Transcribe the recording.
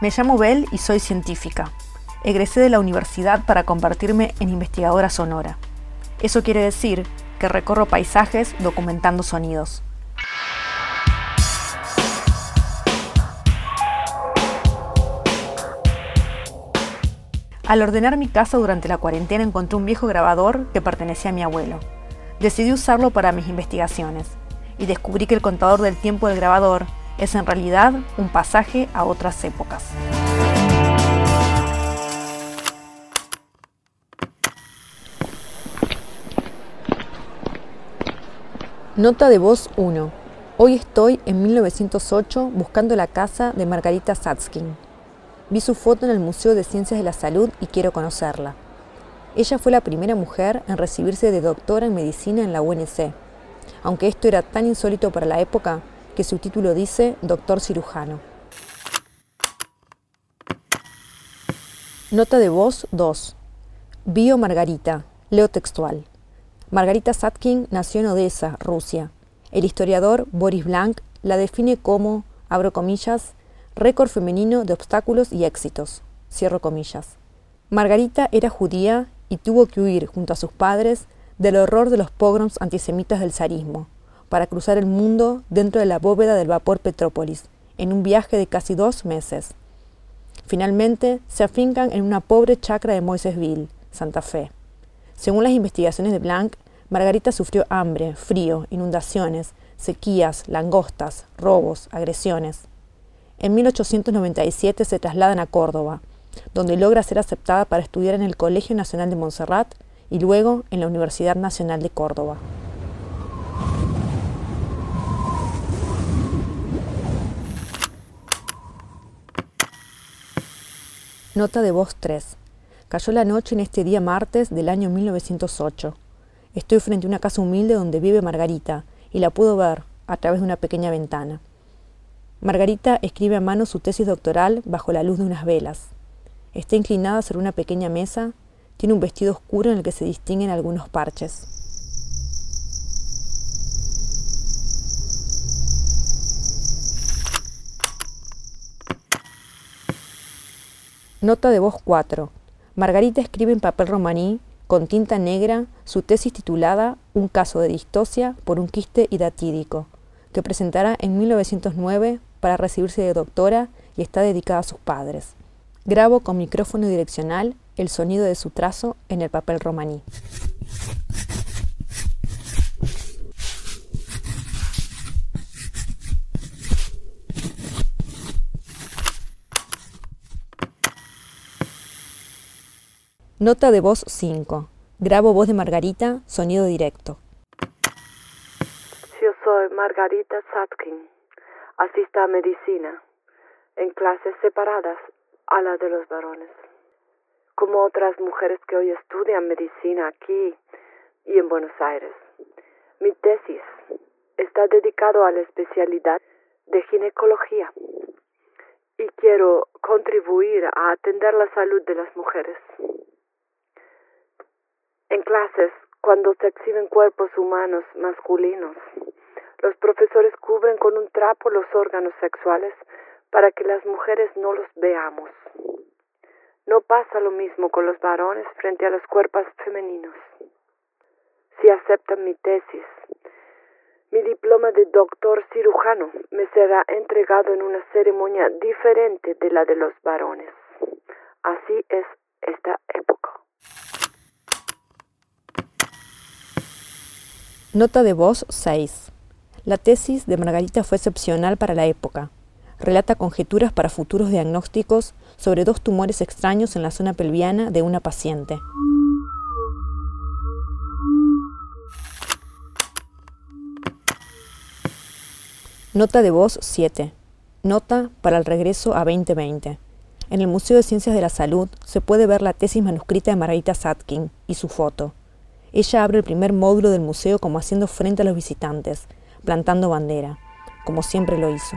Me llamo Bel y soy científica. Egresé de la universidad para convertirme en investigadora sonora. Eso quiere decir que recorro paisajes documentando sonidos. Al ordenar mi casa durante la cuarentena encontré un viejo grabador que pertenecía a mi abuelo. Decidí usarlo para mis investigaciones y descubrí que el contador del tiempo del grabador es en realidad un pasaje a otras épocas. Nota de voz 1. Hoy estoy en 1908 buscando la casa de Margarita Satskin. Vi su foto en el Museo de Ciencias de la Salud y quiero conocerla. Ella fue la primera mujer en recibirse de doctora en medicina en la UNC, aunque esto era tan insólito para la época que su título dice doctor cirujano. Nota de voz 2. Bio Margarita. Leo textual. Margarita Satkin nació en Odessa, Rusia. El historiador Boris Blank la define como, abro comillas, récord femenino de obstáculos y éxitos. Cierro comillas. Margarita era judía y tuvo que huir junto a sus padres del horror de los pogroms antisemitas del zarismo, para cruzar el mundo dentro de la bóveda del vapor Petrópolis, en un viaje de casi dos meses. Finalmente, se afincan en una pobre chacra de Moisesville, Santa Fe. Según las investigaciones de Blanc, Margarita sufrió hambre, frío, inundaciones, sequías, langostas, robos, agresiones. En 1897 se trasladan a Córdoba, donde logra ser aceptada para estudiar en el Colegio Nacional de Montserrat y luego en la Universidad Nacional de Córdoba. Nota de voz 3. Cayó la noche en este día martes del año 1908. Estoy frente a una casa humilde donde vive Margarita y la puedo ver a través de una pequeña ventana. Margarita escribe a mano su tesis doctoral bajo la luz de unas velas. Está inclinada sobre una pequeña mesa, tiene un vestido oscuro en el que se distinguen algunos parches. Nota de voz 4. Margarita escribe en papel romaní, con tinta negra, su tesis titulada Un caso de distosia por un quiste hidatídico, que presentará en 1909 para recibirse de doctora y está dedicada a sus padres. Grabo con micrófono direccional el sonido de su trazo en el papel romaní. Nota de voz 5. Grabo voz de Margarita, sonido directo. Yo soy Margarita Satkin asista a medicina en clases separadas a la de los varones. Como otras mujeres que hoy estudian medicina aquí y en Buenos Aires. Mi tesis está dedicado a la especialidad de ginecología y quiero contribuir a atender la salud de las mujeres. En clases, cuando se exhiben cuerpos humanos masculinos, los profesores cubren con un trapo los órganos sexuales para que las mujeres no los veamos. No pasa lo mismo con los varones frente a los cuerpos femeninos. Si aceptan mi tesis, mi diploma de doctor cirujano me será entregado en una ceremonia diferente de la de los varones. Así es esta época. Nota de voz 6. La tesis de Margarita fue excepcional para la época. Relata conjeturas para futuros diagnósticos sobre dos tumores extraños en la zona pelviana de una paciente. Nota de voz 7. Nota para el regreso a 2020. En el Museo de Ciencias de la Salud se puede ver la tesis manuscrita de Margarita Satkin y su foto. Ella abre el primer módulo del museo como haciendo frente a los visitantes, plantando bandera, como siempre lo hizo.